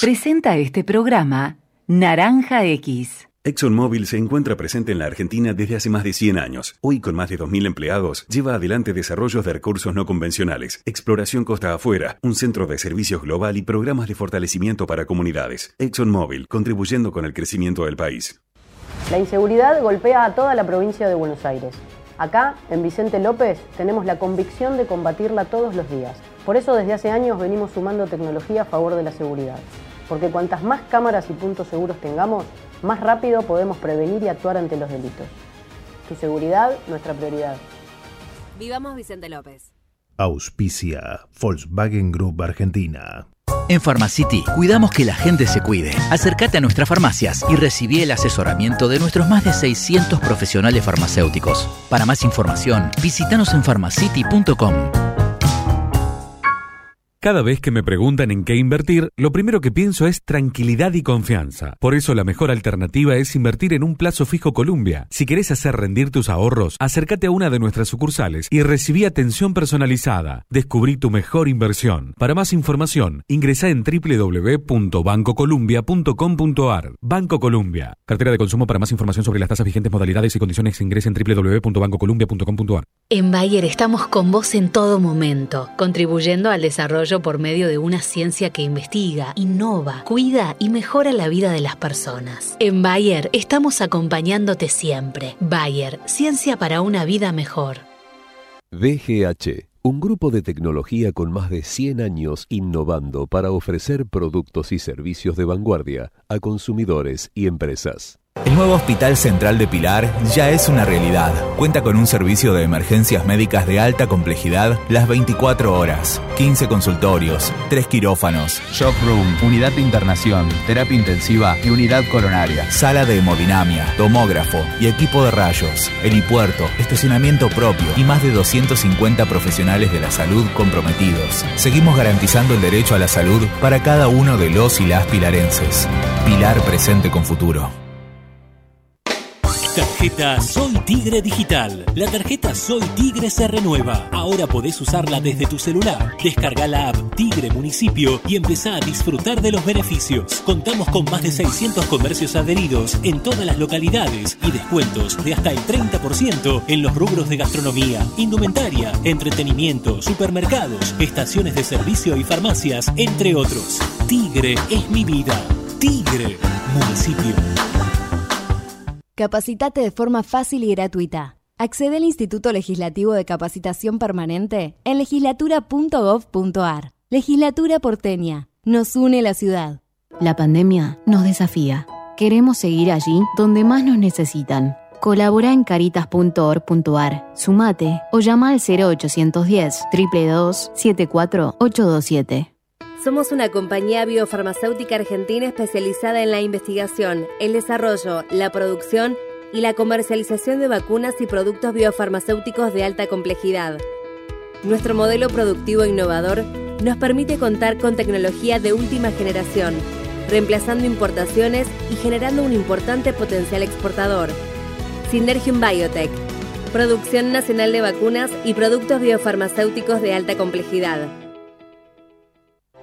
Presenta este programa Naranja X. ExxonMobil se encuentra presente en la Argentina desde hace más de 100 años. Hoy, con más de 2.000 empleados, lleva adelante desarrollos de recursos no convencionales, exploración costa afuera, un centro de servicios global y programas de fortalecimiento para comunidades. ExxonMobil, contribuyendo con el crecimiento del país. La inseguridad golpea a toda la provincia de Buenos Aires. Acá, en Vicente López, tenemos la convicción de combatirla todos los días. Por eso desde hace años venimos sumando tecnología a favor de la seguridad. Porque cuantas más cámaras y puntos seguros tengamos, más rápido podemos prevenir y actuar ante los delitos. Tu seguridad, nuestra prioridad. Vivamos Vicente López. Auspicia Volkswagen Group Argentina. En Pharmacity cuidamos que la gente se cuide. Acércate a nuestras farmacias y recibí el asesoramiento de nuestros más de 600 profesionales farmacéuticos. Para más información, visítanos en pharmacity.com. Cada vez que me preguntan en qué invertir, lo primero que pienso es tranquilidad y confianza. Por eso la mejor alternativa es invertir en un plazo fijo Columbia. Si querés hacer rendir tus ahorros, acércate a una de nuestras sucursales y recibí atención personalizada. Descubrí tu mejor inversión. Para más información, ingresa en www.bancocolumbia.com.ar. Banco Columbia. Cartera de consumo para más información sobre las tasas vigentes, modalidades y condiciones ingresa en www.bancocolumbia.com.ar. En Bayer estamos con vos en todo momento, contribuyendo al desarrollo por medio de una ciencia que investiga, innova, cuida y mejora la vida de las personas. En Bayer estamos acompañándote siempre. Bayer, ciencia para una vida mejor. DGH, un grupo de tecnología con más de 100 años innovando para ofrecer productos y servicios de vanguardia a consumidores y empresas. El nuevo Hospital Central de Pilar ya es una realidad. Cuenta con un servicio de emergencias médicas de alta complejidad las 24 horas, 15 consultorios, 3 quirófanos, shock room, unidad de internación, terapia intensiva y unidad coronaria, sala de hemodinamia, tomógrafo y equipo de rayos, helipuerto, estacionamiento propio y más de 250 profesionales de la salud comprometidos. Seguimos garantizando el derecho a la salud para cada uno de los y las pilarenses. Pilar presente con futuro. Tarjeta Soy Tigre Digital. La tarjeta Soy Tigre se renueva. Ahora podés usarla desde tu celular. Descarga la app Tigre Municipio y empezá a disfrutar de los beneficios. Contamos con más de 600 comercios adheridos en todas las localidades y descuentos de hasta el 30% en los rubros de gastronomía, indumentaria, entretenimiento, supermercados, estaciones de servicio y farmacias, entre otros. Tigre es mi vida. Tigre Municipio. Capacitate de forma fácil y gratuita. Accede al Instituto Legislativo de Capacitación Permanente en legislatura.gov.ar. Legislatura porteña. Nos une la ciudad. La pandemia nos desafía. Queremos seguir allí donde más nos necesitan. Colabora en caritas.org.ar, sumate o llama al 0810 322 74827. Somos una compañía biofarmacéutica argentina especializada en la investigación, el desarrollo, la producción y la comercialización de vacunas y productos biofarmacéuticos de alta complejidad. Nuestro modelo productivo innovador nos permite contar con tecnología de última generación, reemplazando importaciones y generando un importante potencial exportador. Synergium Biotech, producción nacional de vacunas y productos biofarmacéuticos de alta complejidad.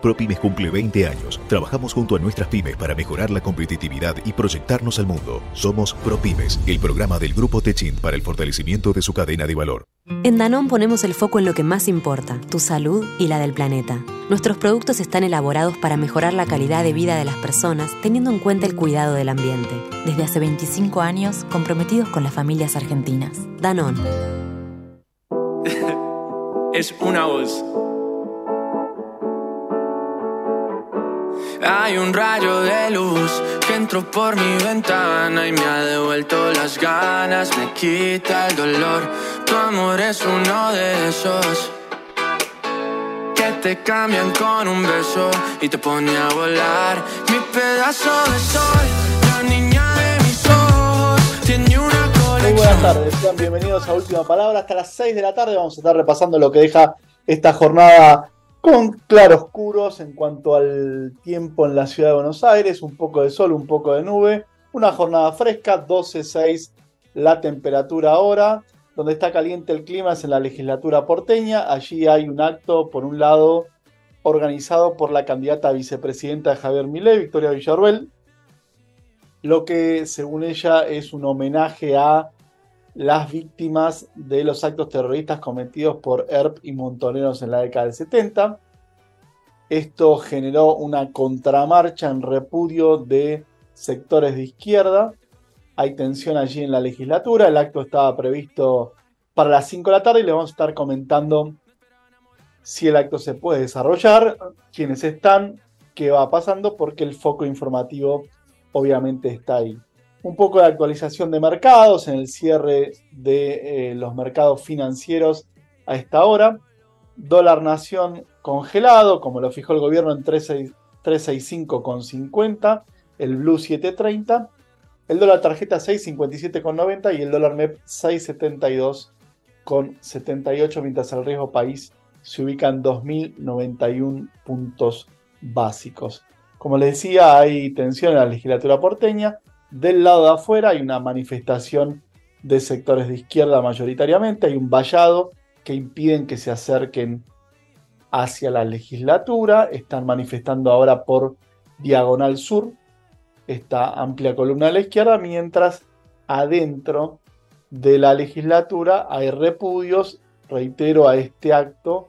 ProPymes cumple 20 años. Trabajamos junto a nuestras pymes para mejorar la competitividad y proyectarnos al mundo. Somos ProPymes, el programa del Grupo Techint para el fortalecimiento de su cadena de valor. En Danón ponemos el foco en lo que más importa, tu salud y la del planeta. Nuestros productos están elaborados para mejorar la calidad de vida de las personas teniendo en cuenta el cuidado del ambiente. Desde hace 25 años, comprometidos con las familias argentinas. Danón. es una voz Hay un rayo de luz que entró por mi ventana y me ha devuelto las ganas, me quita el dolor. Tu amor es uno de esos que te cambian con un beso y te pone a volar. Mi pedazo de sol, la niña de mis ojos, tiene una colección. Muy buenas tardes, sean bienvenidos a Última Palabra. Hasta las 6 de la tarde vamos a estar repasando lo que deja esta jornada con claroscuros en cuanto al tiempo en la ciudad de Buenos Aires, un poco de sol, un poco de nube, una jornada fresca, 12.6 la temperatura ahora, donde está caliente el clima es en la legislatura porteña, allí hay un acto, por un lado, organizado por la candidata a vicepresidenta de Javier Milei, Victoria Villarruel, lo que según ella es un homenaje a las víctimas de los actos terroristas cometidos por ERP y montoneros en la década del 70. Esto generó una contramarcha en repudio de sectores de izquierda. Hay tensión allí en la legislatura. El acto estaba previsto para las 5 de la tarde y le vamos a estar comentando si el acto se puede desarrollar, quiénes están, qué va pasando, porque el foco informativo obviamente está ahí. Un poco de actualización de mercados en el cierre de eh, los mercados financieros a esta hora. Dólar nación congelado, como lo fijó el gobierno en 365,50, el blue 730, el dólar tarjeta 657,90 y el dólar MEP 672,78, mientras el riesgo país se ubica en 2.091 puntos básicos. Como les decía, hay tensión en la legislatura porteña. Del lado de afuera hay una manifestación de sectores de izquierda mayoritariamente, hay un vallado que impiden que se acerquen hacia la legislatura, están manifestando ahora por Diagonal Sur, esta amplia columna de la izquierda, mientras adentro de la legislatura hay repudios, reitero, a este acto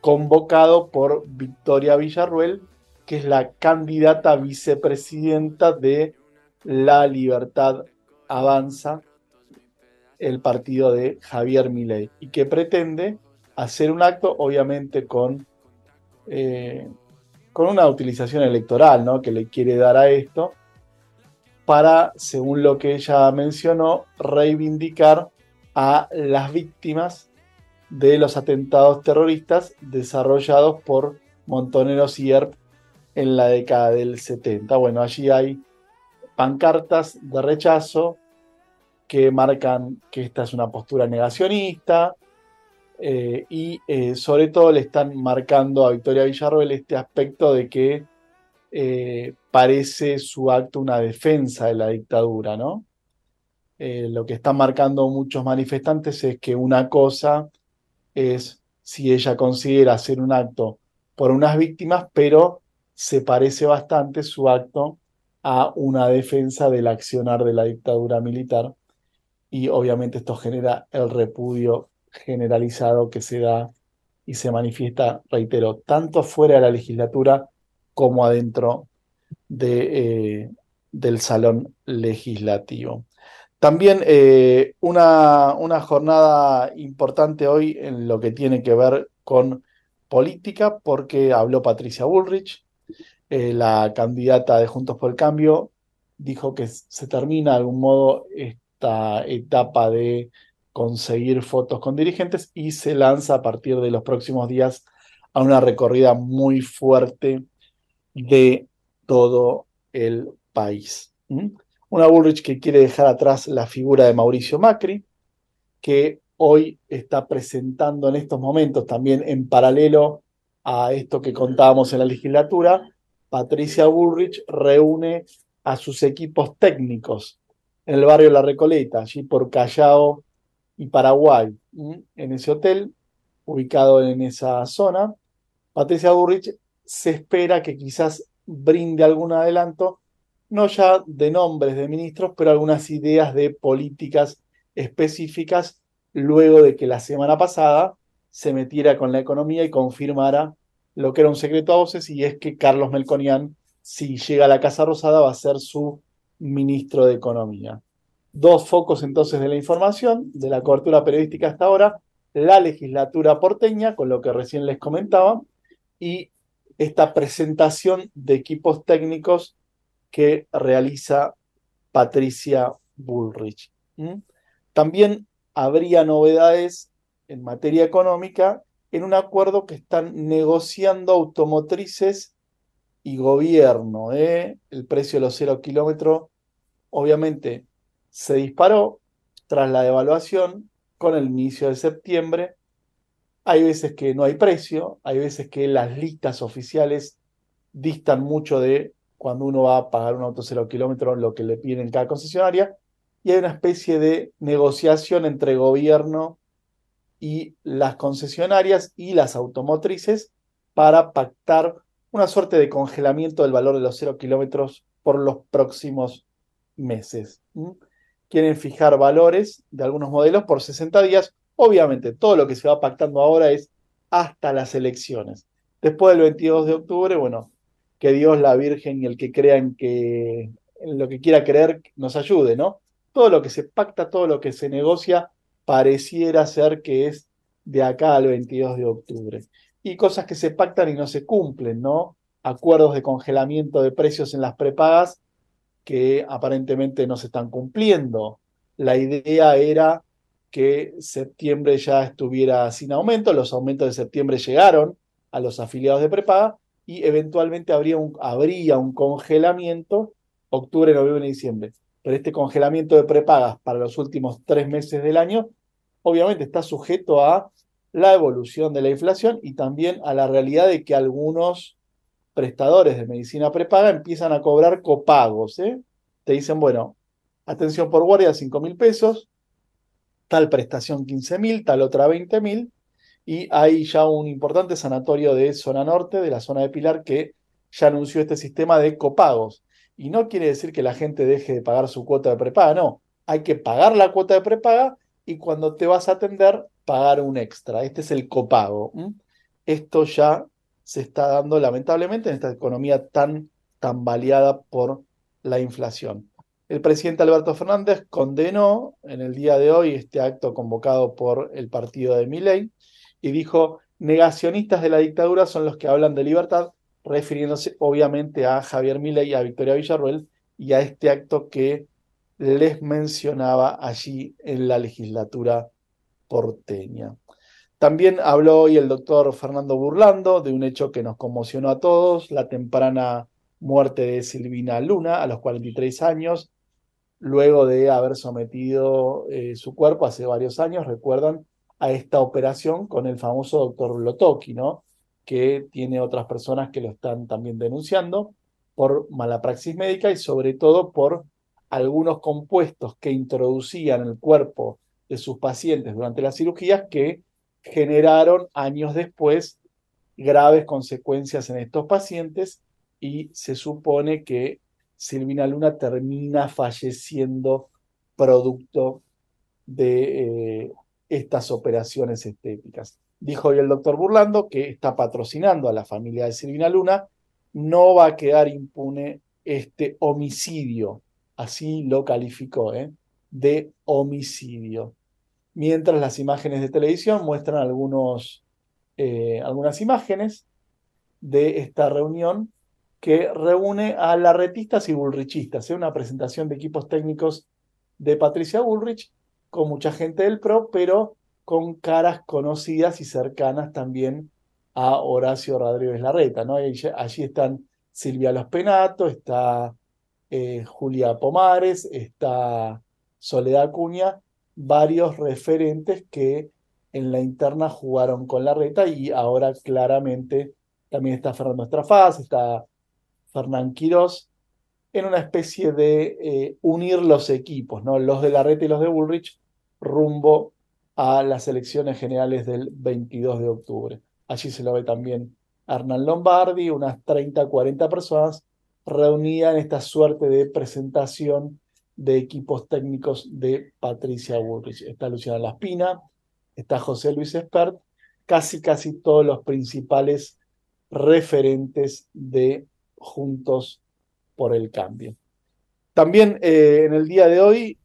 convocado por Victoria Villarruel, que es la candidata vicepresidenta de La Libertad Avanza, el partido de Javier Milei, y que pretende hacer un acto, obviamente, con, eh, con una utilización electoral ¿no? que le quiere dar a esto, para, según lo que ella mencionó, reivindicar a las víctimas de los atentados terroristas desarrollados por Montoneros y ERP en la década del 70. Bueno, allí hay pancartas de rechazo que marcan que esta es una postura negacionista eh, y eh, sobre todo le están marcando a Victoria Villarroel este aspecto de que eh, parece su acto una defensa de la dictadura, ¿no? lo que están marcando muchos manifestantes es que una cosa es si ella considera hacer un acto por unas víctimas, pero se parece bastante su acto a una defensa del accionar de la dictadura militar y obviamente esto genera el repudio generalizado que se da y se manifiesta, reitero, tanto fuera de la legislatura como adentro de, eh, del salón legislativo. También eh, una, una jornada importante hoy en lo que tiene que ver con política, porque habló Patricia Bullrich, eh, la candidata de Juntos por el Cambio dijo que se termina de algún modo esta etapa de conseguir fotos con dirigentes y se lanza a partir de los próximos días a una recorrida muy fuerte de todo el país. Una Bullrich que quiere dejar atrás la figura de Mauricio Macri, que hoy está presentando en estos momentos también en paralelo a esto que contábamos en la legislatura, Patricia Bullrich reúne a sus equipos técnicos en el barrio La Recoleta, allí por Callao y Paraguay, en ese hotel, ubicado en esa zona. Patricia Bullrich se espera que quizás brinde algún adelanto, no ya de nombres de ministros, pero algunas ideas de políticas específicas, luego de que la semana pasada se metiera con la economía y confirmara lo que era un secreto a voces y es que Carlos Melconian, si llega a la Casa Rosada, va a ser su ministro de Economía. Dos focos entonces de la información, de la cobertura periodística hasta ahora, la legislatura porteña, con lo que recién les comentaba, y esta presentación de equipos técnicos que realiza Patricia Bullrich. También habría novedades en materia económica en un acuerdo que están negociando automotrices y gobierno. ¿eh? El precio de los cero kilómetros obviamente se disparó tras la devaluación con el inicio de septiembre. Hay veces que no hay precio, hay veces que las listas oficiales distan mucho de cuando uno va a pagar un auto cero kilómetros, lo que le piden cada concesionaria, y hay una especie de negociación entre gobierno y las concesionarias y las automotrices para pactar una suerte de congelamiento del valor de los cero kilómetros por los próximos meses. Quieren fijar valores de algunos modelos por 60 días. Obviamente, todo lo que se va pactando ahora es hasta las elecciones. Después del 22 de octubre, bueno, que Dios, la Virgen y el que crean que en lo que quiera creer nos ayude, ¿no? Todo lo que se pacta, todo lo que se negocia, pareciera ser que es de acá al 22 de octubre y cosas que se pactan y no se cumplen, ¿no? Acuerdos de congelamiento de precios en las prepagas que aparentemente no se están cumpliendo. La idea era que septiembre ya estuviera sin aumento, los aumentos de septiembre llegaron a los afiliados de prepaga y eventualmente habría un, congelamiento octubre, noviembre y diciembre. Pero este congelamiento de prepagas para los últimos tres meses del año obviamente está sujeto a la evolución de la inflación y también a la realidad de que algunos prestadores de medicina prepaga empiezan a cobrar copagos. ¿eh? Te dicen, bueno, atención por guardia, 5 mil pesos, tal prestación 15 mil, tal otra 20 mil, y hay ya un importante sanatorio de zona norte, de la zona de Pilar, que ya anunció este sistema de copagos. Y no quiere decir que la gente deje de pagar su cuota de prepaga, no. Hay que pagar la cuota de prepaga y cuando te vas a atender, pagar un extra. Este es el copago. Esto ya se está dando lamentablemente en esta economía tan tambaleada por la inflación. El presidente Alberto Fernández condenó en el día de hoy este acto convocado por el partido de Miley y dijo, negacionistas de la dictadura son los que hablan de libertad, refiriéndose obviamente a Javier Milei y a Victoria Villarruel y a este acto que les mencionaba allí en la legislatura porteña. También habló hoy el doctor Fernando Burlando de un hecho que nos conmocionó a todos, la temprana muerte de Silvina Luna a los 43 años, luego de haber sometido eh, su cuerpo hace varios años, recuerdan, a esta operación con el famoso doctor Lotoki, ¿no? Que tiene otras personas que lo están también denunciando por mala praxis médica y sobre todo por algunos compuestos que introducían en el cuerpo de sus pacientes durante las cirugías que generaron años después graves consecuencias en estos pacientes y se supone que Silvina Luna termina falleciendo producto de eh, estas operaciones estéticas. Dijo hoy el doctor Burlando que está patrocinando a la familia de Silvina Luna, no va a quedar impune este homicidio, así lo calificó, ¿eh? de homicidio. Mientras las imágenes de televisión muestran algunos, eh, algunas imágenes de esta reunión que reúne a larretistas y bullrichistas. ¿eh? una presentación de equipos técnicos de Patricia Bullrich con mucha gente del PRO, pero con caras conocidas y cercanas también a Horacio Rodríguez Larreta. ¿no? Allí, están Silvia Los Penato, está eh, Julia Pomares, está Soledad Cuña, varios referentes que en la interna jugaron con la reta y ahora claramente también está Fernando Estrafaz, está Fernán Quirós, en una especie de eh, unir los equipos, ¿no? los de la reta y los de Bullrich, rumbo a las elecciones generales del 22 de octubre. Allí se lo ve también Hernán Lombardi, unas 30, 40 personas reunidas en esta suerte de presentación de equipos técnicos de Patricia Bullrich. Está Luciana Laspina, está José Luis Espert, casi casi todos los principales referentes de Juntos por el Cambio. También eh, en el día de hoy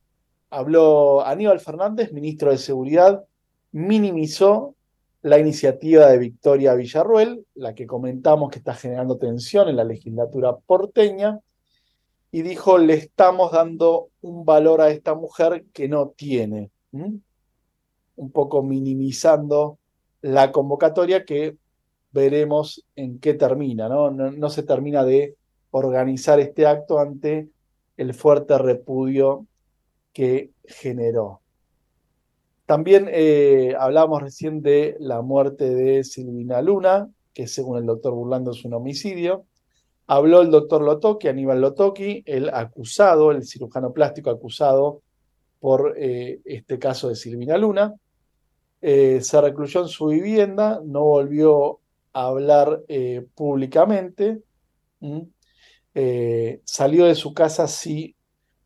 habló Aníbal Fernández, ministro de Seguridad, minimizó la iniciativa de Victoria Villarruel, la que comentamos que está generando tensión en la legislatura porteña, y dijo, le estamos dando un valor a esta mujer que no tiene, un poco minimizando la convocatoria que veremos en qué termina, ¿no? Se termina de organizar este acto ante el fuerte repudio que generó. También eh, hablábamos recién de la muerte de Silvina Luna, que según el doctor Burlando es un homicidio. Habló el doctor Lotoki, Aníbal Lotoki, el acusado, el cirujano plástico acusado por eh, este caso de Silvina Luna. Eh, se recluyó en su vivienda, no volvió a hablar eh, públicamente. Salió de su casa sí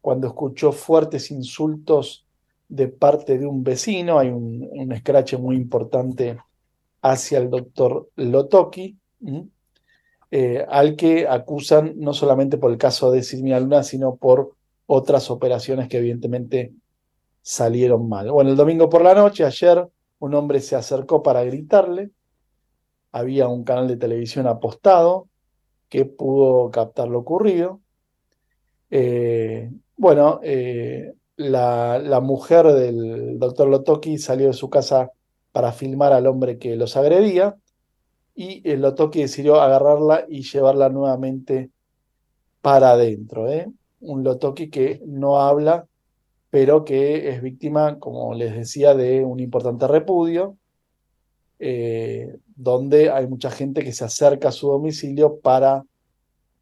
cuando escuchó fuertes insultos de parte de un vecino. Hay un, un escrache muy importante hacia el doctor Lotoki, eh, al que acusan no solamente por el caso de Silvina Luna, sino por otras operaciones que evidentemente salieron mal. Bueno, el domingo por la noche, ayer, un hombre se acercó para gritarle. Había un canal de televisión apostado que pudo captar lo ocurrido. Eh, bueno, eh, la, mujer del doctor Lotoki salió de su casa para filmar al hombre que los agredía y el Lotoki decidió agarrarla y llevarla nuevamente para adentro. ¿eh? Un Lotoki que no habla, pero que es víctima, como les decía, de un importante repudio, eh, donde hay mucha gente que se acerca a su domicilio para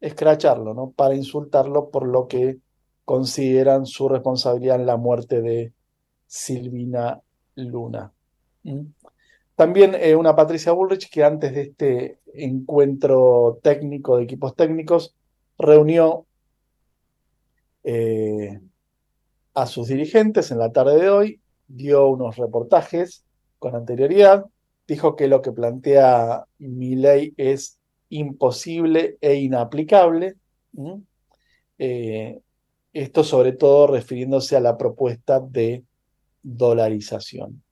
escracharlo, ¿no? para insultarlo por lo que consideran su responsabilidad en la muerte de Silvina Luna. ¿Mm? También eh, una Patricia Bullrich que antes de este encuentro técnico de equipos técnicos reunió eh, a sus dirigentes en la tarde de hoy, dio unos reportajes con anterioridad, dijo que lo que plantea mi ley es imposible e inaplicable. Esto sobre todo refiriéndose a la propuesta de dolarización.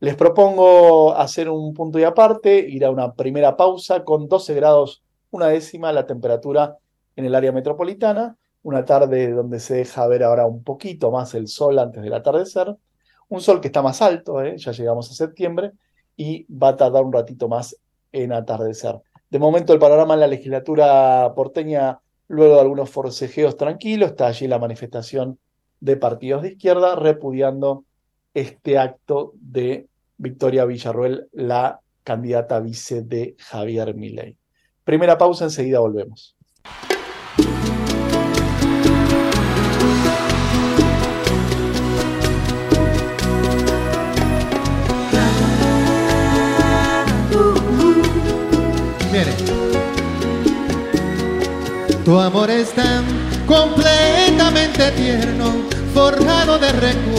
Les propongo hacer un punto y aparte, ir a una primera pausa con 12 grados una décima la temperatura en el área metropolitana, una tarde donde se deja ver ahora un poquito más el sol antes del atardecer, un sol que está más alto, ¿eh? ya llegamos a septiembre, y va a tardar un ratito más en atardecer. De momento el panorama en la legislatura porteña, luego de algunos forcejeos tranquilos, está allí la manifestación de partidos de izquierda repudiando este acto de Victoria Villarruel, la candidata vice de Javier Milei. Primera pausa, enseguida volvemos. Tu amor es tan completamente tierno, forjado de recuerdos.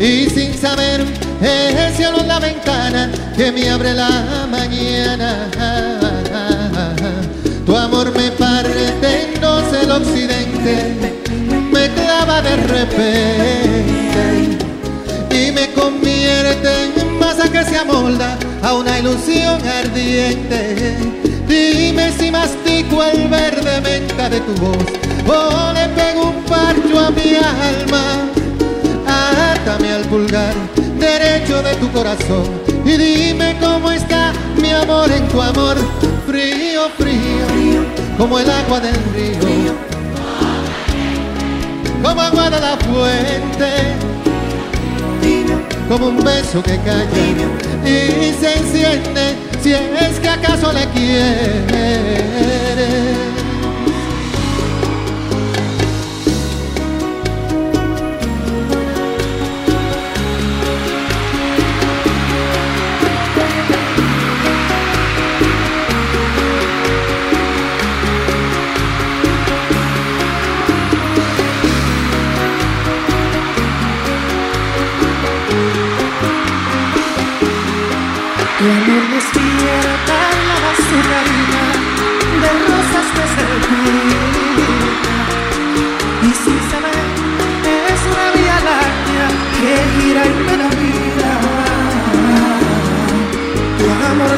Y sin saber, es cielo la ventana que me abre la mañana. Tu amor me parte en dos el occidente, me clava de repente y me convierte en masa que se amolda a una ilusión ardiente. Dime si mastico el verde menta de tu voz o le pego un parcho a mi alma. Átame al pulgar derecho de tu corazón y dime cómo está mi amor en tu amor. Frío, frío, como el agua del río, como agua de la fuente como un beso que calla y se enciende si es que acaso le quiere.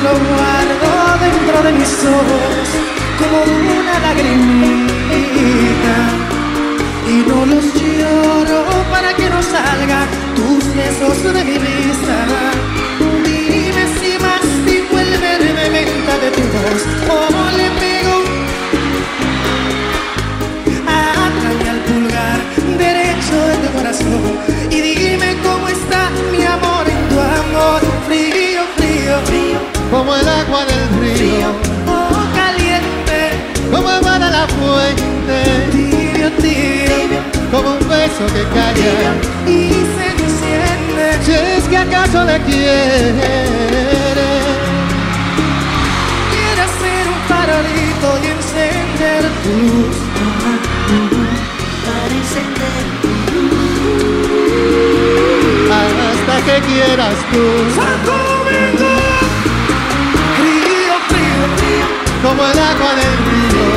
Lo guardo dentro de mis ojos como una lagrimita. Y no los lloro para que no salgan tus besos de mi vista. De tu voz, como le pego Atame al pulgar derecho de tu corazón y el agua del río, oh, caliente, como emana la fuente, tibio, tibio, como un beso que calla. Y se enciende, si es que acaso le quiere. Quiere ser un farolito y encender tu luz, para encender tu luz, hasta que quieras tú. Como el agua del río.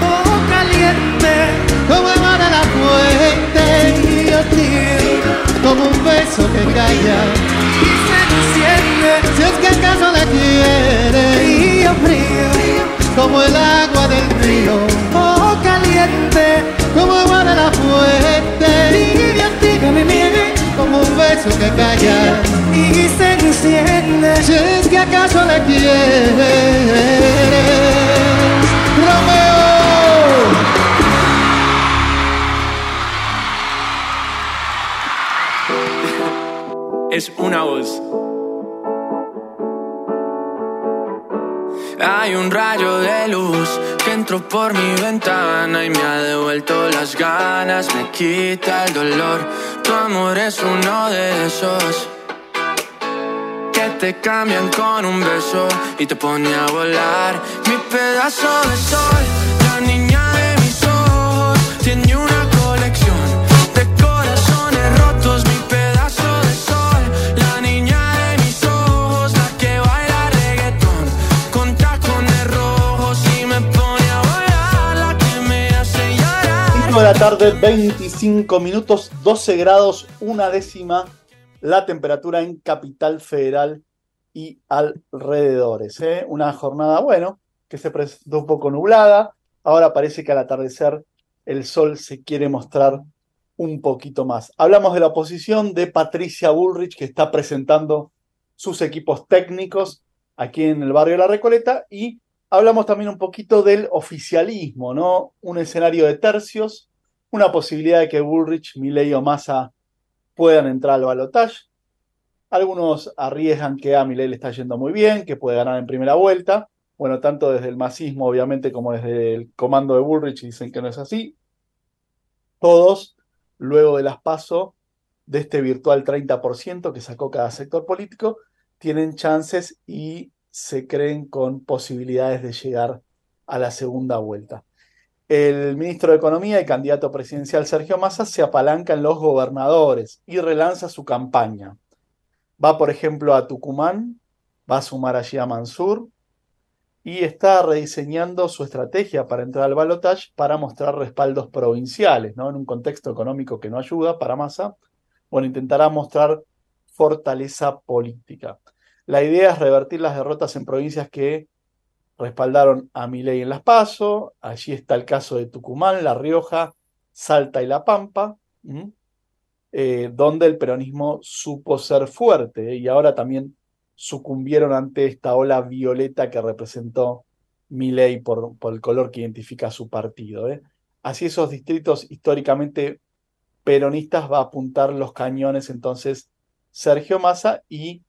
Oh, caliente. Como el mar de la fuente. Tío, tío. Como un beso que calla. Y se enciende. Si es que acaso la quiere. Frío, frío. Como el agua del río. Oh, caliente. Como agua de la fuente. Miel. Beso que calla. Y se enciende. Si es que acaso la quiere. Romeo. es una voz. Hay un rayo de luz que entró por mi ventana y me ha devuelto las ganas, me quita el dolor. Amor es uno de esos que te cambian con un beso y te pone a volar. Mi pedazo de sol, la niña de mis ojos, tiene una colección de corazones rotos. Mi pedazo de sol, la niña de mis ojos, la que baila reggaetón con tacones rojos y me pone a volar, la que me hace llorar. 5 de la tarde, 25 minutos, 12 grados, una décima la temperatura en Capital Federal y alrededores. ¿eh? Una jornada, bueno, que se presentó un poco nublada. Ahora parece que al atardecer el sol se quiere mostrar un poquito más. Hablamos de la oposición de Patricia Bullrich, que está presentando sus equipos técnicos aquí en el barrio de La Recoleta, y hablamos también un poquito del oficialismo, ¿no? Un escenario de tercios, una posibilidad de que Bullrich, Milei o Massa puedan entrar al balotaje. Algunos arriesgan que a Milei le está yendo muy bien, que puede ganar en primera vuelta. Bueno, tanto desde el masismo, obviamente, como desde el comando de Bullrich dicen que no es así. Todos, luego de las pasos de este virtual 30% que sacó cada sector político, tienen chances y se creen con posibilidades de llegar a la segunda vuelta. El ministro de Economía y candidato presidencial Sergio Massa se apalanca en los gobernadores y relanza su campaña. Va, por ejemplo, a Tucumán, va a sumar allí a Mansur y está rediseñando su estrategia para entrar al balotaje para mostrar respaldos provinciales, ¿no? En un contexto económico que no ayuda para Massa, bueno, intentará mostrar fortaleza política. La idea es revertir las derrotas en provincias que respaldaron a Milei en Las Paso, allí está el caso de Tucumán, La Rioja, Salta y La Pampa, eh, donde el peronismo supo ser fuerte y ahora también sucumbieron ante esta ola violeta que representó Milei por, por el color que identifica su partido. ¿eh? Así esos distritos históricamente peronistas va a apuntar los cañones entonces Sergio Massa y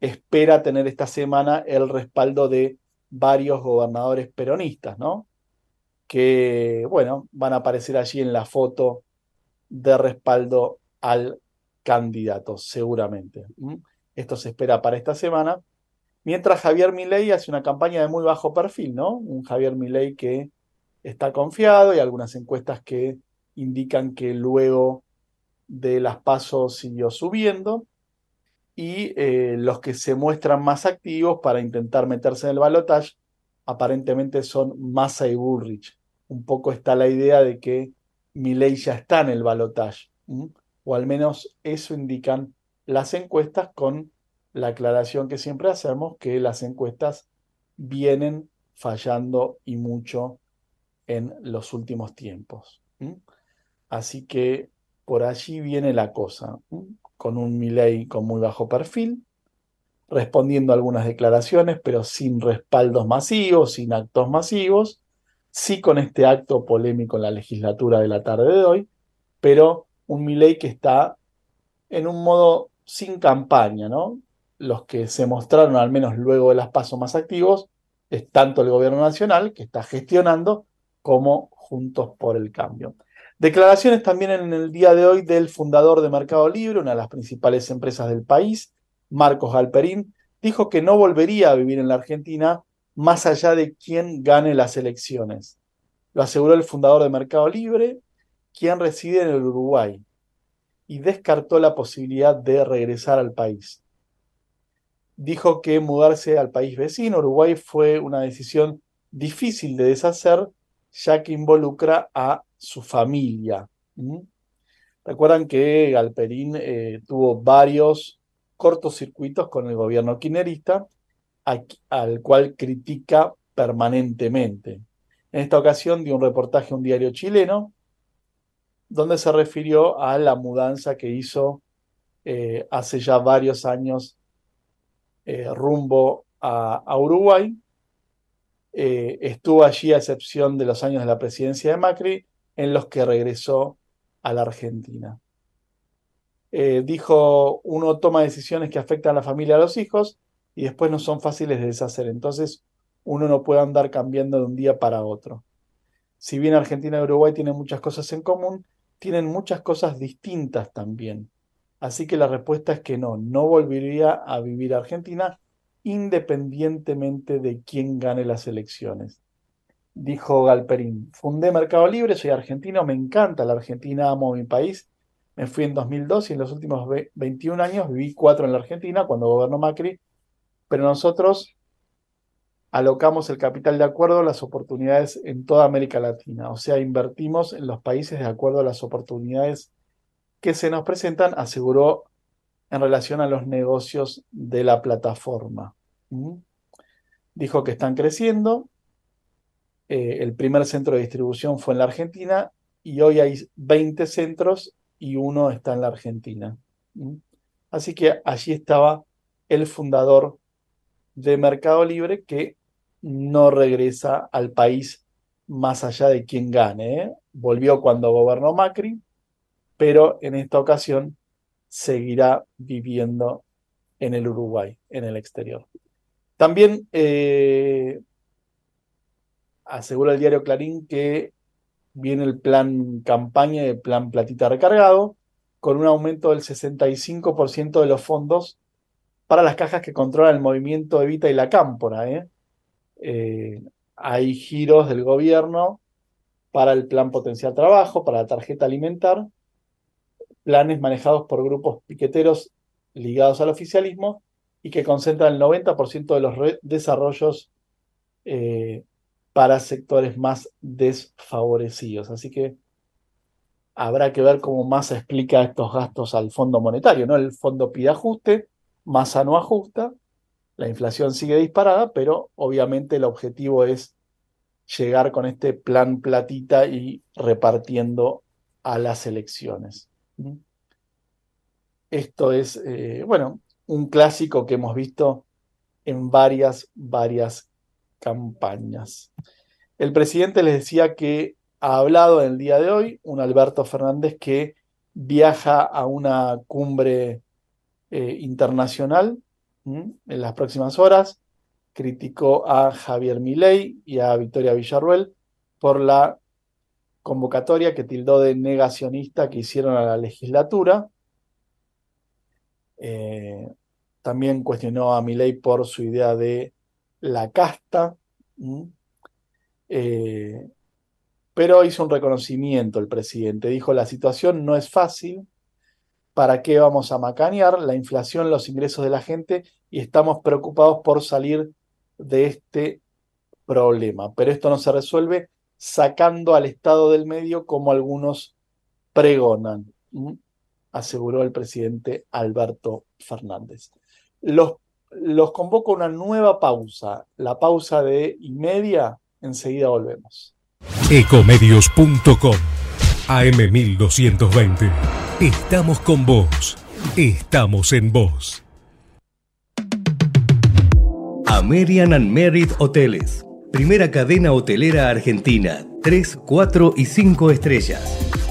espera tener esta semana el respaldo de varios gobernadores peronistas, ¿no? Que, bueno, van a aparecer allí en la foto de respaldo al candidato, seguramente. Esto se espera para esta semana. Mientras Javier Milei hace una campaña de muy bajo perfil, ¿no? Un Javier Milei que está confiado y algunas encuestas que indican que luego de las pasos siguió subiendo y eh, los que se muestran más activos para intentar meterse en el balotaje aparentemente son Massa y Bullrich. Un poco está la idea de que Milei ya está en el balotaje, o al menos eso indican las encuestas con la aclaración que siempre hacemos que las encuestas vienen fallando y mucho en los últimos tiempos. Así que por allí viene la cosa con un Milei con muy bajo perfil, respondiendo a algunas declaraciones, pero sin respaldos masivos, sin actos masivos, sí con este acto polémico en la legislatura de la tarde de hoy, pero un Milei que está en un modo sin campaña, ¿no? Los que se mostraron, al menos luego de las pasos más activos, es tanto el gobierno nacional, que está gestionando, como Juntos por el Cambio. Declaraciones también en el día de hoy del fundador de Mercado Libre, una de las principales empresas del país, Marcos Galperín, dijo que no volvería a vivir en la Argentina más allá de quién gane las elecciones. Lo aseguró el fundador de Mercado Libre, quien reside en el Uruguay, y descartó la posibilidad de regresar al país. Dijo que mudarse al país vecino, Uruguay, fue una decisión difícil de deshacer, ya que involucra a su familia. Recuerdan que Galperín eh, tuvo varios cortocircuitos con el gobierno kirchnerista, al cual critica permanentemente. En esta ocasión dio un reportaje a un diario chileno, donde se refirió a la mudanza que hizo eh, hace ya varios años eh, rumbo a, Uruguay. Estuvo allí a excepción de los años de la presidencia de Macri, en los que regresó a la Argentina. Eh, dijo, uno toma decisiones que afectan a la familia a los hijos y después no son fáciles de deshacer. Entonces, uno no puede andar cambiando de un día para otro. Si bien Argentina y Uruguay tienen muchas cosas en común, tienen muchas cosas distintas también. Así que la respuesta es que no, no volvería a vivir Argentina independientemente de quién gane las elecciones dijo Galperín. Fundé Mercado Libre, soy argentino, me encanta la Argentina, amo mi país. Me fui en 2002 y en los últimos 21 años viví cuatro en la Argentina cuando gobernó Macri, pero nosotros alocamos el capital de acuerdo a las oportunidades en toda América Latina, o sea, invertimos en los países de acuerdo a las oportunidades que se nos presentan, aseguró en relación a los negocios de la plataforma. Dijo que están creciendo, eh, el primer centro de distribución fue en la Argentina y hoy hay 20 centros y uno está en la Argentina. Así que allí estaba el fundador de Mercado Libre que no regresa al país más allá de quien gane. ¿eh? Volvió cuando gobernó Macri, pero en esta ocasión seguirá viviendo en el Uruguay, en el exterior. También eh, asegura el diario Clarín que viene el plan campaña y el plan platita recargado, con un aumento del 65% de los fondos para las cajas que controlan el movimiento Evita y la Cámpora. ¿eh? Eh, hay giros del gobierno para el plan potencial trabajo, para la tarjeta alimentar, planes manejados por grupos piqueteros ligados al oficialismo y que concentran el 90% de los desarrollos eh, para sectores más desfavorecidos. Así que habrá que ver cómo Massa explica estos gastos al Fondo Monetario. ¿no? El fondo pide ajuste, Massa no ajusta, la inflación sigue disparada, pero obviamente el objetivo es llegar con este plan platita y repartiendo a las elecciones. Esto es, eh, bueno, un clásico que hemos visto en varias, varias campañas. El presidente les decía que ha hablado en el día de hoy un Alberto Fernández que viaja a una cumbre eh, internacional en las próximas horas. Criticó a Javier Milei y a Victoria Villarruel por la convocatoria que tildó de negacionista que hicieron a la legislatura. Eh, también cuestionó a Milei por su idea de la casta, eh, pero hizo un reconocimiento el presidente. Dijo, la situación no es fácil, ¿para qué vamos a macanear? La inflación, los ingresos de la gente y estamos preocupados por salir de este problema. Pero esto no se resuelve sacando al Estado del medio como algunos pregonan, aseguró el presidente Alberto Fernández. Los los convoco a una nueva pausa, la pausa de y media. Enseguida volvemos. Ecomedios.com AM1220. Estamos con vos. Estamos en vos. American and Merit Hoteles. Primera cadena hotelera argentina. 3, 4 y 5 estrellas.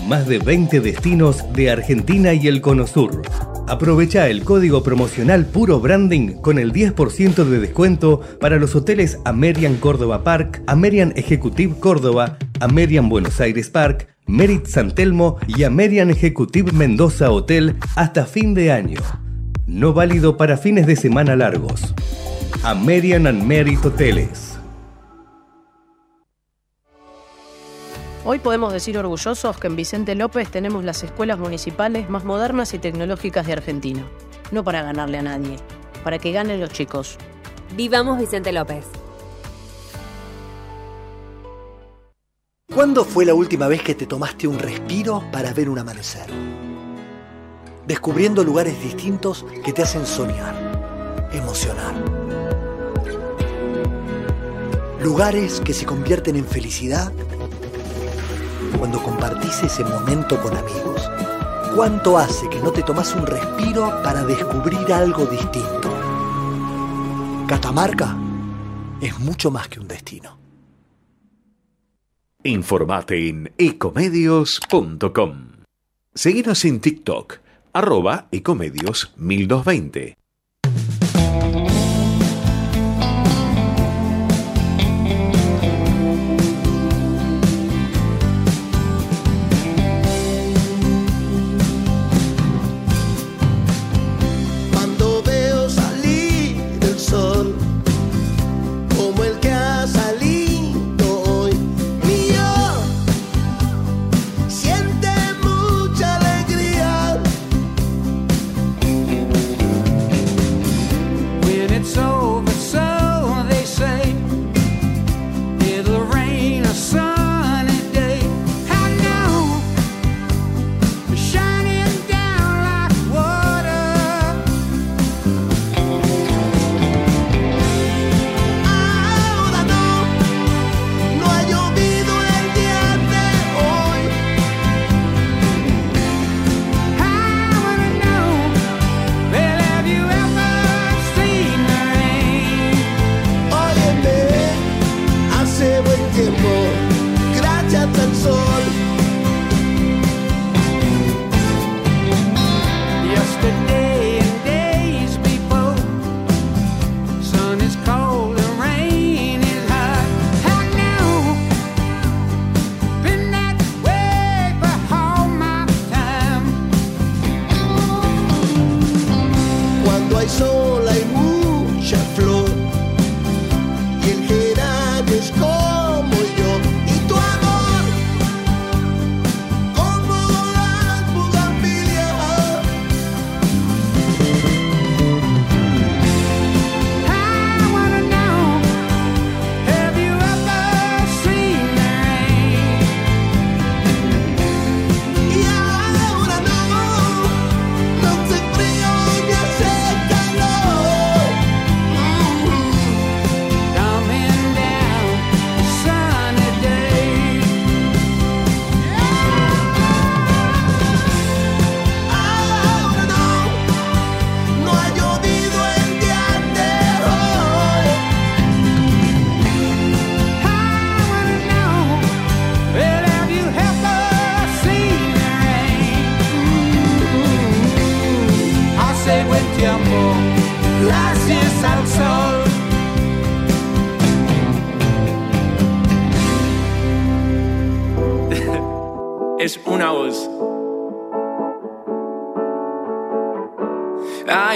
Más de 20 destinos de Argentina y el Cono Sur Aprovecha el código promocional Puro Branding con el 10% de descuento para los hoteles Amerian Córdoba Park, Amerian Executive Córdoba, Amerian Buenos Aires Park, Merit San Telmo y Amerian Executive Mendoza Hotel hasta fin de año. No válido para fines de semana largos. American and Merit Hoteles. Hoy podemos decir orgullosos que en Vicente López tenemos las escuelas municipales más modernas y tecnológicas de Argentina. No para ganarle a nadie, para que ganen los chicos. Vivamos Vicente López. ¿Cuándo fue la última vez que te tomaste un respiro para ver un amanecer? Descubriendo lugares distintos que te hacen soñar, emocionar. Lugares que se convierten en felicidad cuando compartís ese momento con amigos. ¿Cuánto hace que no te tomas un respiro para descubrir algo distinto? Catamarca es mucho más que un destino. Informate en ecomedios.com. Seguinos en TikTok, arroba ecomedios 1220.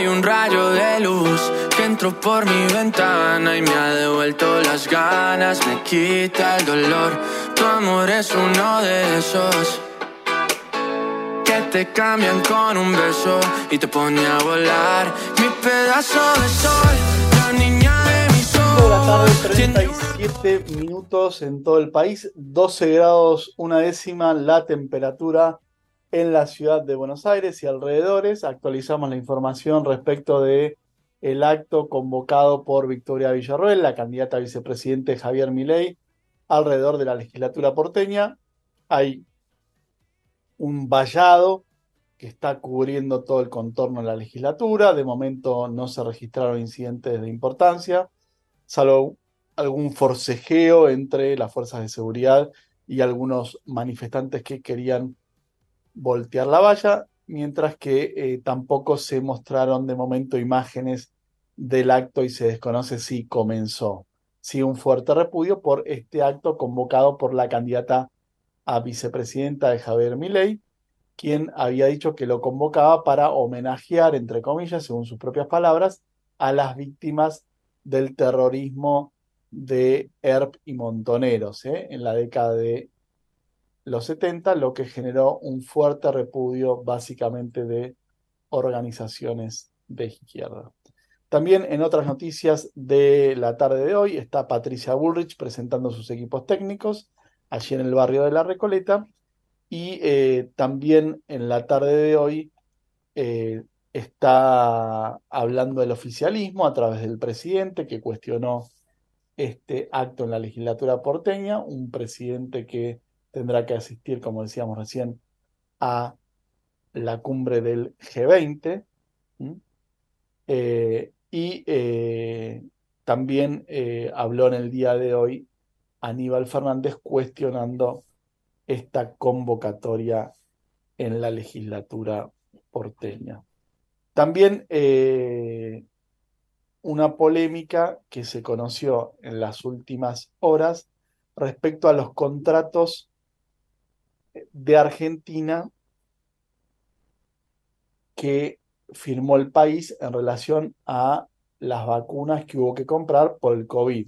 Un rayo de luz que entró por mi ventana y me ha devuelto las ganas, me quita el dolor. Tu amor es uno de esos que te cambian con un beso y te pone a volar. Mi pedazo de sol, la niña de ojos. tarde, 37 minutos en todo el país, 12 grados una décima la temperatura en la ciudad de Buenos Aires y alrededores. Actualizamos la información respecto de el acto convocado por Victoria Villarroel, la candidata a vicepresidente Javier Milei, alrededor de la legislatura porteña. Hay un vallado que está cubriendo todo el contorno de la legislatura. De momento no se registraron incidentes de importancia, salvo algún forcejeo entre las fuerzas de seguridad y algunos manifestantes que querían voltear la valla, mientras que eh, tampoco se mostraron de momento imágenes del acto y se desconoce si comenzó. Sí, un fuerte repudio por este acto convocado por la candidata a vicepresidenta de Javier Milei, quien había dicho que lo convocaba para homenajear, entre comillas, según sus propias palabras, a las víctimas del terrorismo de ERP y Montoneros ¿eh? en la década de los 70, lo que generó un fuerte repudio básicamente de organizaciones de izquierda. También en otras noticias de la tarde de hoy está Patricia Bullrich presentando sus equipos técnicos allí en el barrio de La Recoleta y eh, también en la tarde de hoy eh, está hablando del oficialismo a través del presidente que cuestionó este acto en la legislatura porteña, un presidente que tendrá que asistir, como decíamos recién, a la cumbre del G20. Eh, y eh, también eh, habló en el día de hoy Aníbal Fernández cuestionando esta convocatoria en la legislatura porteña. También una polémica que se conoció en las últimas horas respecto a los contratos de Argentina que firmó el país en relación a las vacunas que hubo que comprar por el COVID.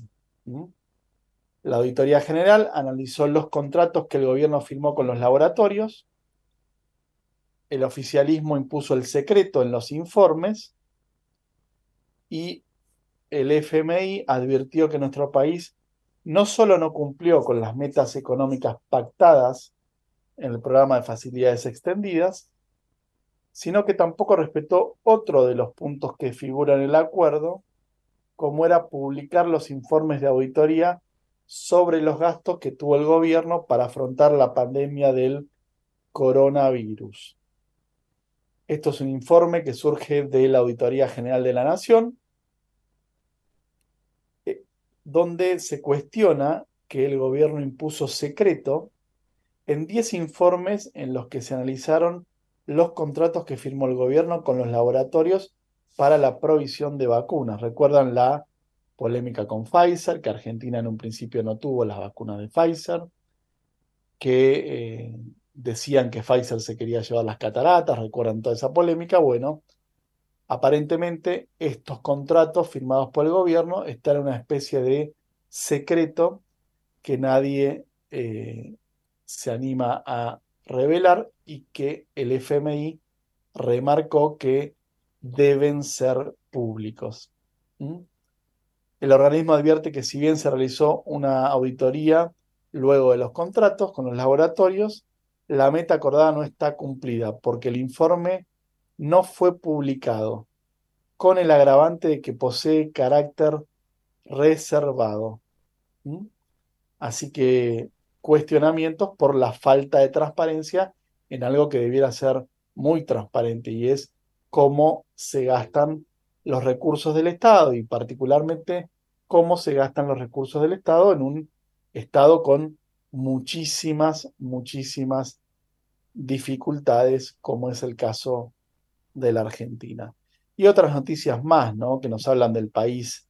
La Auditoría General analizó los contratos que el gobierno firmó con los laboratorios. El oficialismo impuso el secreto en los informes y el FMI advirtió que nuestro país no solo no cumplió con las metas económicas pactadas en el programa de facilidades extendidas, sino que tampoco respetó otro de los puntos que figuran en el acuerdo, como era publicar los informes de auditoría sobre los gastos que tuvo el gobierno para afrontar la pandemia del coronavirus. Esto es un informe que surge de la Auditoría General de la Nación, eh, donde se cuestiona que el gobierno impuso secreto en 10 informes en los que se analizaron los contratos que firmó el gobierno con los laboratorios para la provisión de vacunas. Recuerdan la polémica con Pfizer, que Argentina en un principio no tuvo las vacunas de Pfizer, que eh, decían que Pfizer se quería llevar las cataratas, recuerdan toda esa polémica. Bueno, aparentemente estos contratos firmados por el gobierno están en una especie de secreto que nadie eh, se anima a revelar y que el FMI remarcó que deben ser públicos. El organismo advierte que si bien se realizó una auditoría luego de los contratos con los laboratorios, la meta acordada no está cumplida porque el informe no fue publicado, con el agravante de que posee carácter reservado. Así que cuestionamientos por la falta de transparencia en algo que debiera ser muy transparente y es cómo se gastan los recursos del Estado y particularmente cómo se gastan los recursos del Estado en un Estado con muchísimas, muchísimas dificultades, como es el caso de la Argentina. Y otras noticias más, ¿no? Que nos hablan del país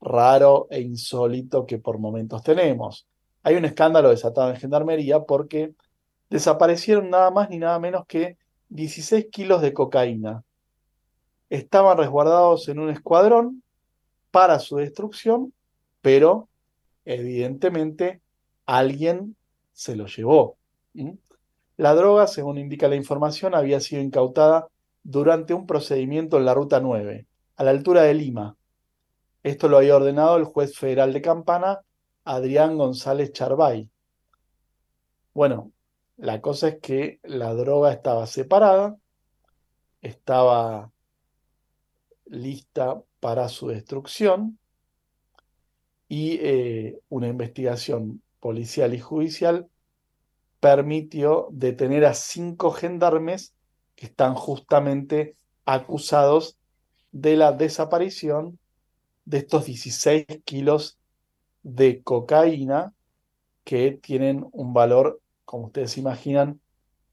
raro e insólito que por momentos tenemos hay un escándalo desatado en Gendarmería porque desaparecieron nada más ni nada menos que 16 kilos de cocaína. Estaban resguardados en un escuadrón para su destrucción, pero evidentemente alguien se lo llevó. La droga, según indica la información, había sido incautada durante un procedimiento en la Ruta 9, a la altura de Lima. Esto lo había ordenado el juez federal de Campana Adrián González Charbay. Bueno, la cosa es que la droga estaba separada, estaba lista para su destrucción y eh, una investigación policial y judicial permitió detener a cinco gendarmes que están justamente acusados de la desaparición de estos 16 kilos de cocaína que tienen un valor, como ustedes imaginan,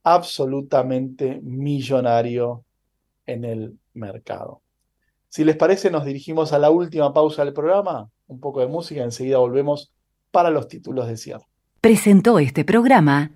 absolutamente millonario en el mercado. Si les parece, nos dirigimos a la última pausa del programa, un poco de música, enseguida volvemos para los títulos de cierre. Presentó este programa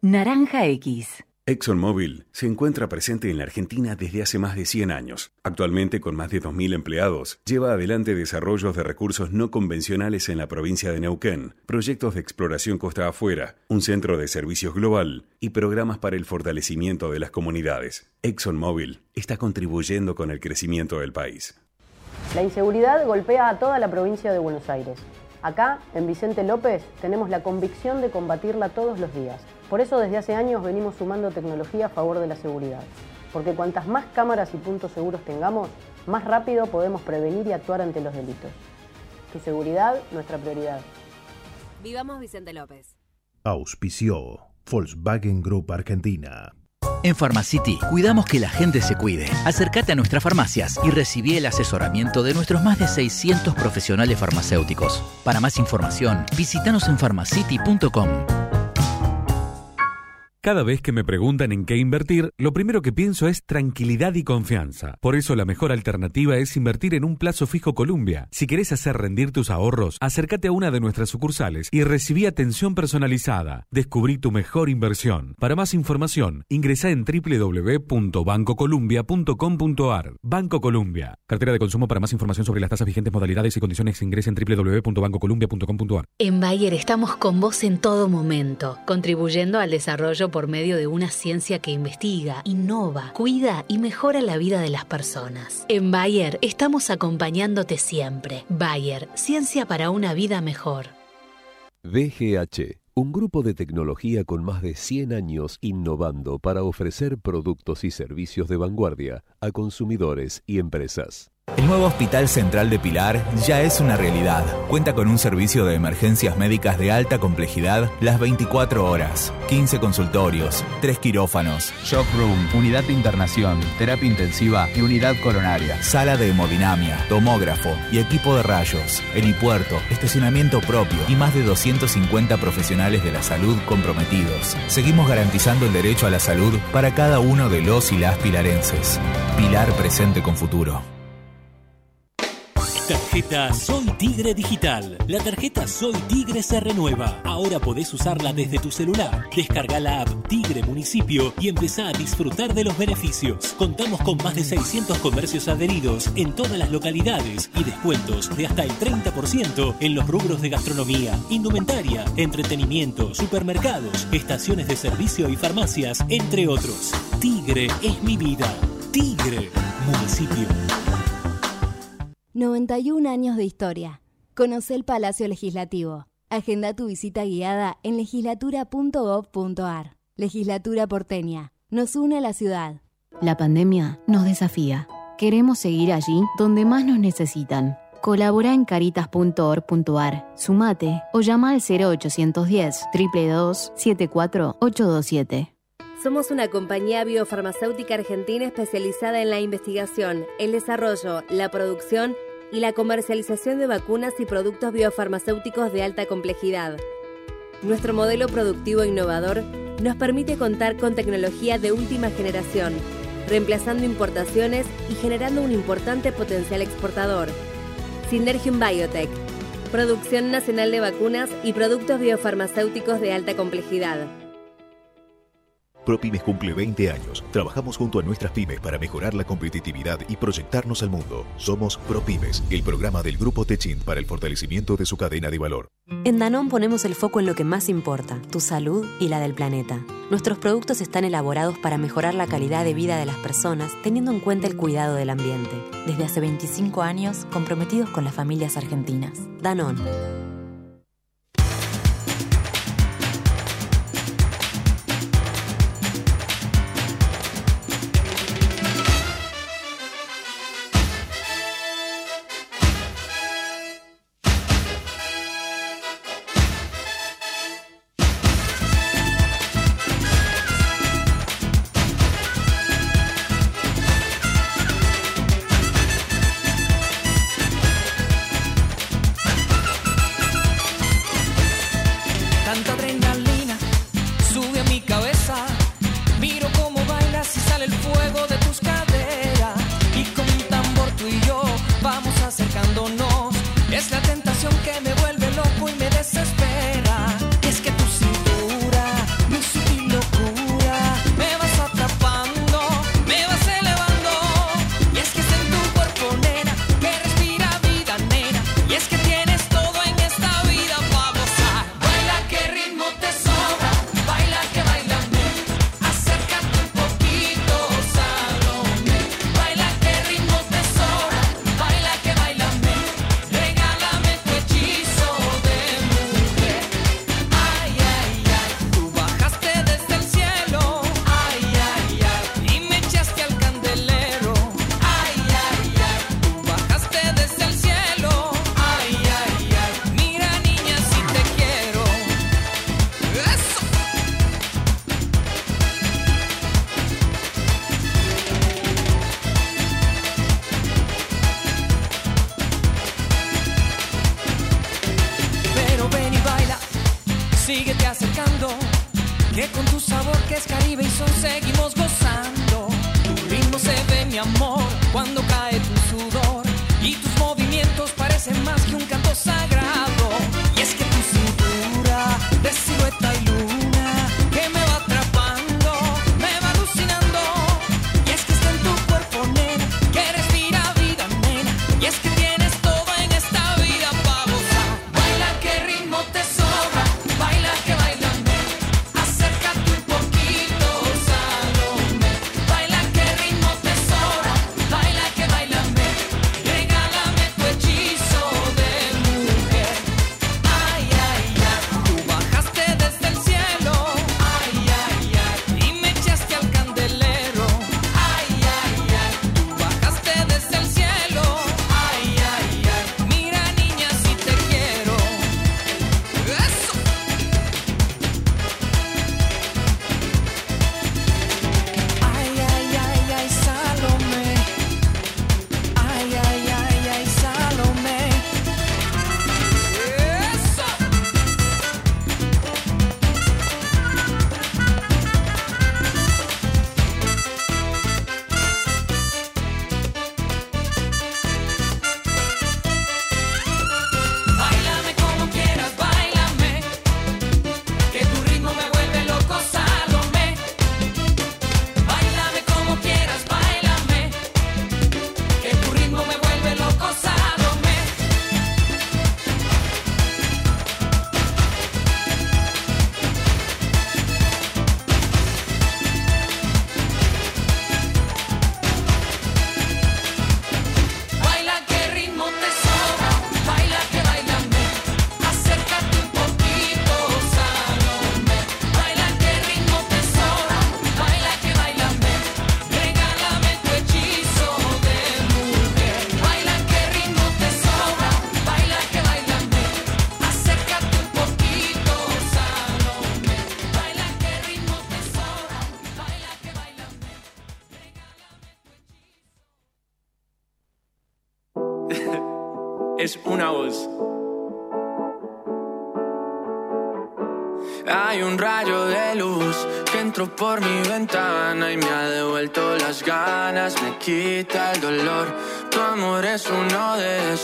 Naranja X. ExxonMobil se encuentra presente en la Argentina desde hace más de 100 años. Actualmente, con más de 2.000 empleados, lleva adelante desarrollos de recursos no convencionales en la provincia de Neuquén, proyectos de exploración costa afuera, un centro de servicios global y programas para el fortalecimiento de las comunidades. ExxonMobil está contribuyendo con el crecimiento del país. La inseguridad golpea a toda la provincia de Buenos Aires. Acá, en Vicente López, tenemos la convicción de combatirla todos los días. Por eso desde hace años venimos sumando tecnología a favor de la seguridad. Porque cuantas más cámaras y puntos seguros tengamos, más rápido podemos prevenir y actuar ante los delitos. Tu seguridad, nuestra prioridad. Vivamos Vicente López. Auspició Volkswagen Group Argentina. En Pharmacity cuidamos que la gente se cuide. Acércate a nuestras farmacias y recibí el asesoramiento de nuestros más de 600 profesionales farmacéuticos. Para más información, visítanos en pharmacity.com. Cada vez que me preguntan en qué invertir, lo primero que pienso es tranquilidad y confianza. Por eso la mejor alternativa es invertir en un plazo fijo Columbia. Si querés hacer rendir tus ahorros, acércate a una de nuestras sucursales y recibí atención personalizada. Descubrí tu mejor inversión. Para más información, ingresa en www.bancocolumbia.com.ar. Banco Columbia. Cartera de consumo para más información sobre las tasas vigentes, modalidades y condiciones ingresa en www.bancocolumbia.com.ar. En Bayer estamos con vos en todo momento, contribuyendo al desarrollo por medio de una ciencia que investiga, innova, cuida y mejora la vida de las personas. En Bayer estamos acompañándote siempre. Bayer, ciencia para una vida mejor. DGH, un grupo de tecnología con más de 100 años innovando para ofrecer productos y servicios de vanguardia a consumidores y empresas. El nuevo Hospital Central de Pilar ya es una realidad. Cuenta con un servicio de emergencias médicas de alta complejidad las 24 horas, 15 consultorios, 3 quirófanos, Shock Room, unidad de internación, terapia intensiva y unidad coronaria. sala de hemodinamia, tomógrafo y equipo de rayos, helipuerto, estacionamiento propio y más de 250 profesionales de la salud comprometidos. Seguimos garantizando el derecho a la salud para cada uno de los y las pilarenses. Pilar presente con futuro. Tarjeta Soy Tigre Digital. La tarjeta Soy Tigre se renueva. Ahora podés usarla desde tu celular. Descarga la app Tigre Municipio y empezá a disfrutar de los beneficios. Contamos con más de 600 comercios adheridos en todas las localidades y descuentos de hasta el 30% en los rubros de gastronomía, indumentaria, entretenimiento, supermercados, estaciones de servicio y farmacias, entre otros. Tigre es mi vida. Tigre Municipio. 91 años de historia. Conoce el Palacio Legislativo. Agenda tu visita guiada en legislatura.gov.ar. Legislatura porteña. Nos une a la ciudad. La pandemia nos desafía. Queremos seguir allí donde más nos necesitan. Colabora en caritas.org.ar, sumate o llama al 0810 322 74827. Somos una compañía biofarmacéutica argentina especializada en la investigación, el desarrollo, la producción y la comercialización de vacunas y productos biofarmacéuticos de alta complejidad. Nuestro modelo productivo e innovador nos permite contar con tecnología de última generación, reemplazando importaciones y generando un importante potencial exportador. Synergium Biotech, producción nacional de vacunas y productos biofarmacéuticos de alta complejidad. ProPymes cumple 20 años. Trabajamos junto a nuestras pymes para mejorar la competitividad y proyectarnos al mundo. Somos ProPymes, el programa del Grupo Techint para el fortalecimiento de su cadena de valor. En Danón ponemos el foco en lo que más importa, tu salud y la del planeta. Nuestros productos están elaborados para mejorar la calidad de vida de las personas, teniendo en cuenta el cuidado del ambiente. Desde hace 25 años, comprometidos con las familias argentinas. Danón.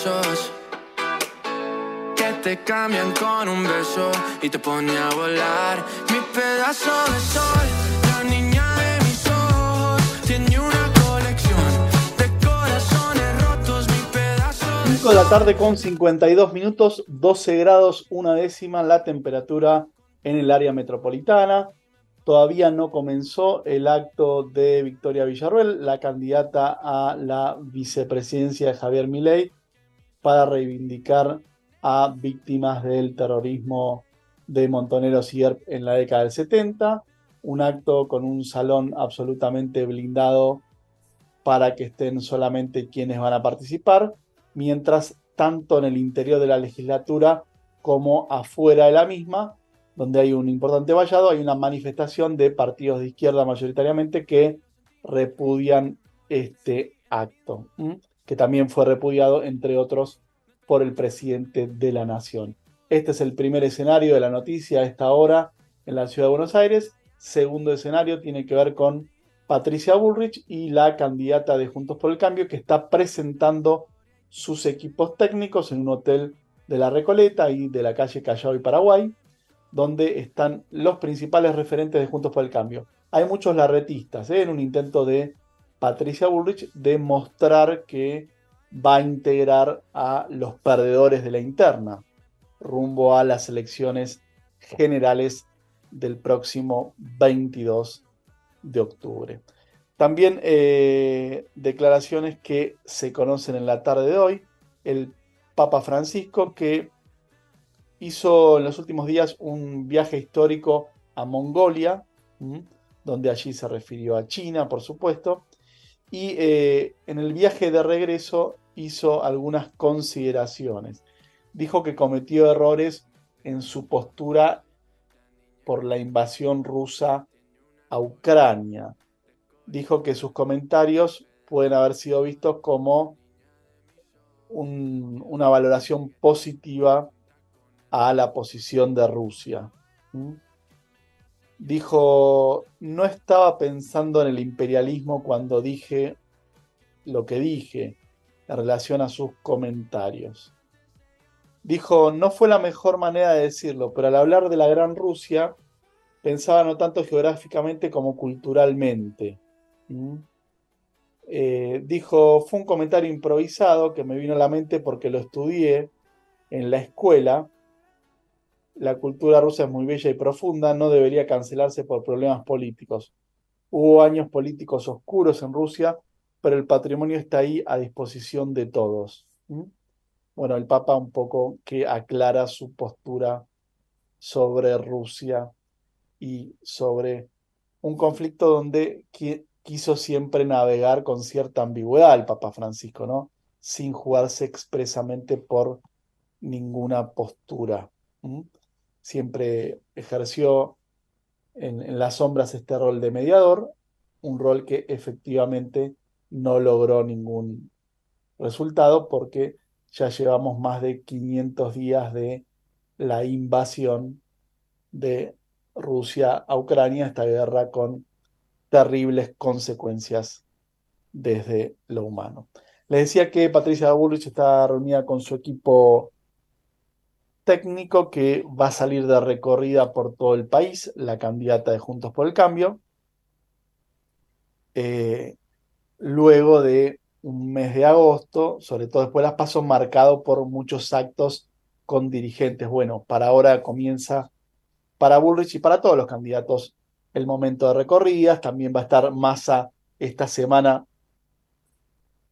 Esos que te cambian con un beso y te pone a volar. Mi pedazo de sol, la niña de mis ojos, tiene una colección de corazones rotos. Mi pedazo 5 de la tarde con 52 minutos, 12 grados, una décima la temperatura en el área metropolitana. Todavía no comenzó el acto de Victoria Villarruel, la candidata a la vicepresidencia de Javier Milei, para reivindicar a víctimas del terrorismo de Montoneros y ERP en la década del 70. Un acto con un salón absolutamente blindado para que estén solamente quienes van a participar, mientras tanto en el interior de la legislatura como afuera de la misma, donde hay un importante vallado, hay una manifestación de partidos de izquierda mayoritariamente que repudian este acto. Que también fue repudiado, entre otros, por el presidente de la Nación. Este es el primer escenario de la noticia a esta hora en la ciudad de Buenos Aires. Segundo escenario tiene que ver con Patricia Bullrich y la candidata de Juntos por el Cambio que está presentando sus equipos técnicos en un hotel de la Recoleta y de la calle Callao y Paraguay, donde están los principales referentes de Juntos por el Cambio. Hay muchos larretistas ¿eh? en un intento de Patricia Bullrich de mostrar que va a integrar a los perdedores de la interna rumbo a las elecciones generales del próximo 22 de octubre. También eh, declaraciones que se conocen en la tarde de hoy. El Papa Francisco que hizo en los últimos días un viaje histórico a Mongolia, donde allí se refirió a China, por supuesto, y eh, en el viaje de regreso hizo algunas consideraciones. Dijo que cometió errores en su postura por la invasión rusa a Ucrania. Dijo que sus comentarios pueden haber sido vistos como un- una valoración positiva a la posición de Rusia. Dijo, no estaba pensando en el imperialismo cuando dije lo que dije en relación a sus comentarios. Dijo, no fue la mejor manera de decirlo, pero al hablar de la Gran Rusia, pensaba no tanto geográficamente como culturalmente. ¿Mm? Eh, dijo, fue un comentario improvisado que me vino a la mente porque lo estudié en la escuela. La cultura rusa es muy bella y profunda, no debería cancelarse por problemas políticos. Hubo años políticos oscuros en Rusia, pero el patrimonio está ahí a disposición de todos. Bueno, el Papa un poco que aclara su postura sobre Rusia y sobre un conflicto donde quiso siempre navegar con cierta ambigüedad el Papa Francisco, ¿no? Sin jugarse expresamente por ninguna postura. Siempre ejerció en, las sombras este rol de mediador, un rol que efectivamente no logró ningún resultado porque ya llevamos más de 500 días de la invasión de Rusia a Ucrania, esta guerra con terribles consecuencias desde lo humano. Les decía que Patricia Bullrich está reunida con su equipo técnico que va a salir de recorrida por todo el país, la candidata de Juntos por el Cambio. Eh, luego de un mes de agosto, sobre todo después de las pasos, marcado por muchos actos con dirigentes. Bueno, para ahora comienza para Bullrich y para todos los candidatos el momento de recorridas. También va a estar Massa esta semana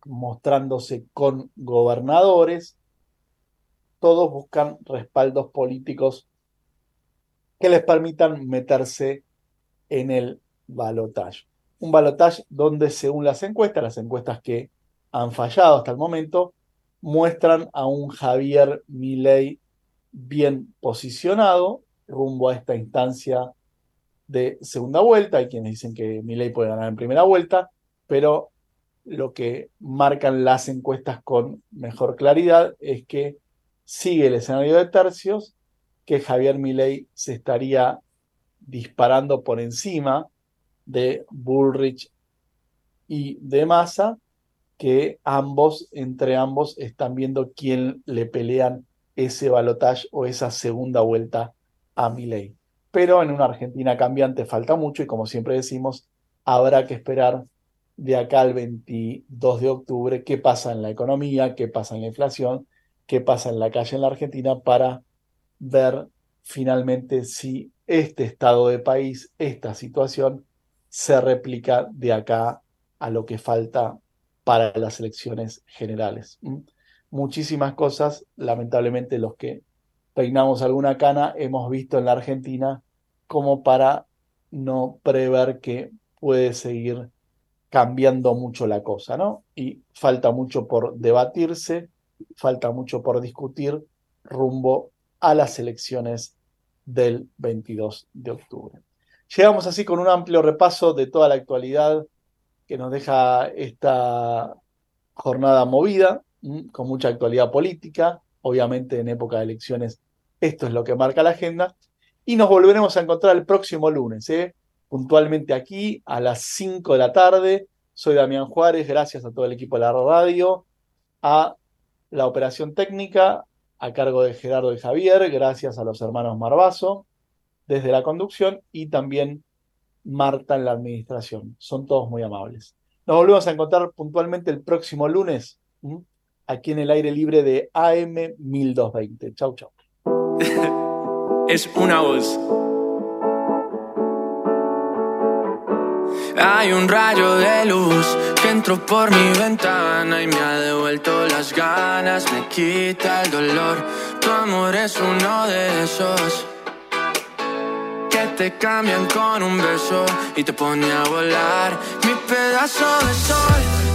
mostrándose con gobernadores. Todos buscan respaldos políticos que les permitan meterse en el balotaje un balotaje donde según las encuestas, las encuestas que han fallado hasta el momento, muestran a un Javier Milei bien posicionado rumbo a esta instancia de segunda vuelta. Hay quienes dicen que Milei puede ganar en primera vuelta, pero lo que marcan las encuestas con mejor claridad es que sigue el escenario de tercios, que Javier Milei se estaría disparando por encima de Bullrich y de Massa, que ambos, entre ambos, están viendo quién le pelean ese balotaje o esa segunda vuelta a Milei. Pero en una Argentina cambiante falta mucho y como siempre decimos, habrá que esperar de acá al 22 de octubre qué pasa en la economía, qué pasa en la inflación, qué pasa en la calle en la Argentina para ver finalmente si este estado de país, esta situación, se replica de acá a lo que falta para las elecciones generales. Muchísimas cosas, lamentablemente los que peinamos alguna cana hemos visto en la Argentina como para no prever que puede seguir cambiando mucho la cosa, ¿no? Y falta mucho por debatirse, falta mucho por discutir rumbo a las elecciones del 22 de octubre. Llegamos así con un amplio repaso de toda la actualidad que nos deja esta jornada movida, con mucha actualidad política, obviamente en época de elecciones esto es lo que marca la agenda, y nos volveremos a encontrar el próximo lunes, ¿eh? puntualmente aquí a las 5 de la tarde. Soy Damián Juárez, gracias a todo el equipo de la radio, a la operación técnica a cargo de Gerardo y Javier, gracias a los hermanos Marbazo desde la conducción y también Marta en la administración. Son todos muy amables. Nos volvemos a encontrar puntualmente el próximo lunes aquí en el aire libre de AM 1220. Chau, chau. es una voz. Hay un rayo de luz que entró por mi ventana y me ha devuelto las ganas, me quita el dolor. Tu amor es uno de esos te cambian con un beso y te pone a volar. Mi pedazo de sol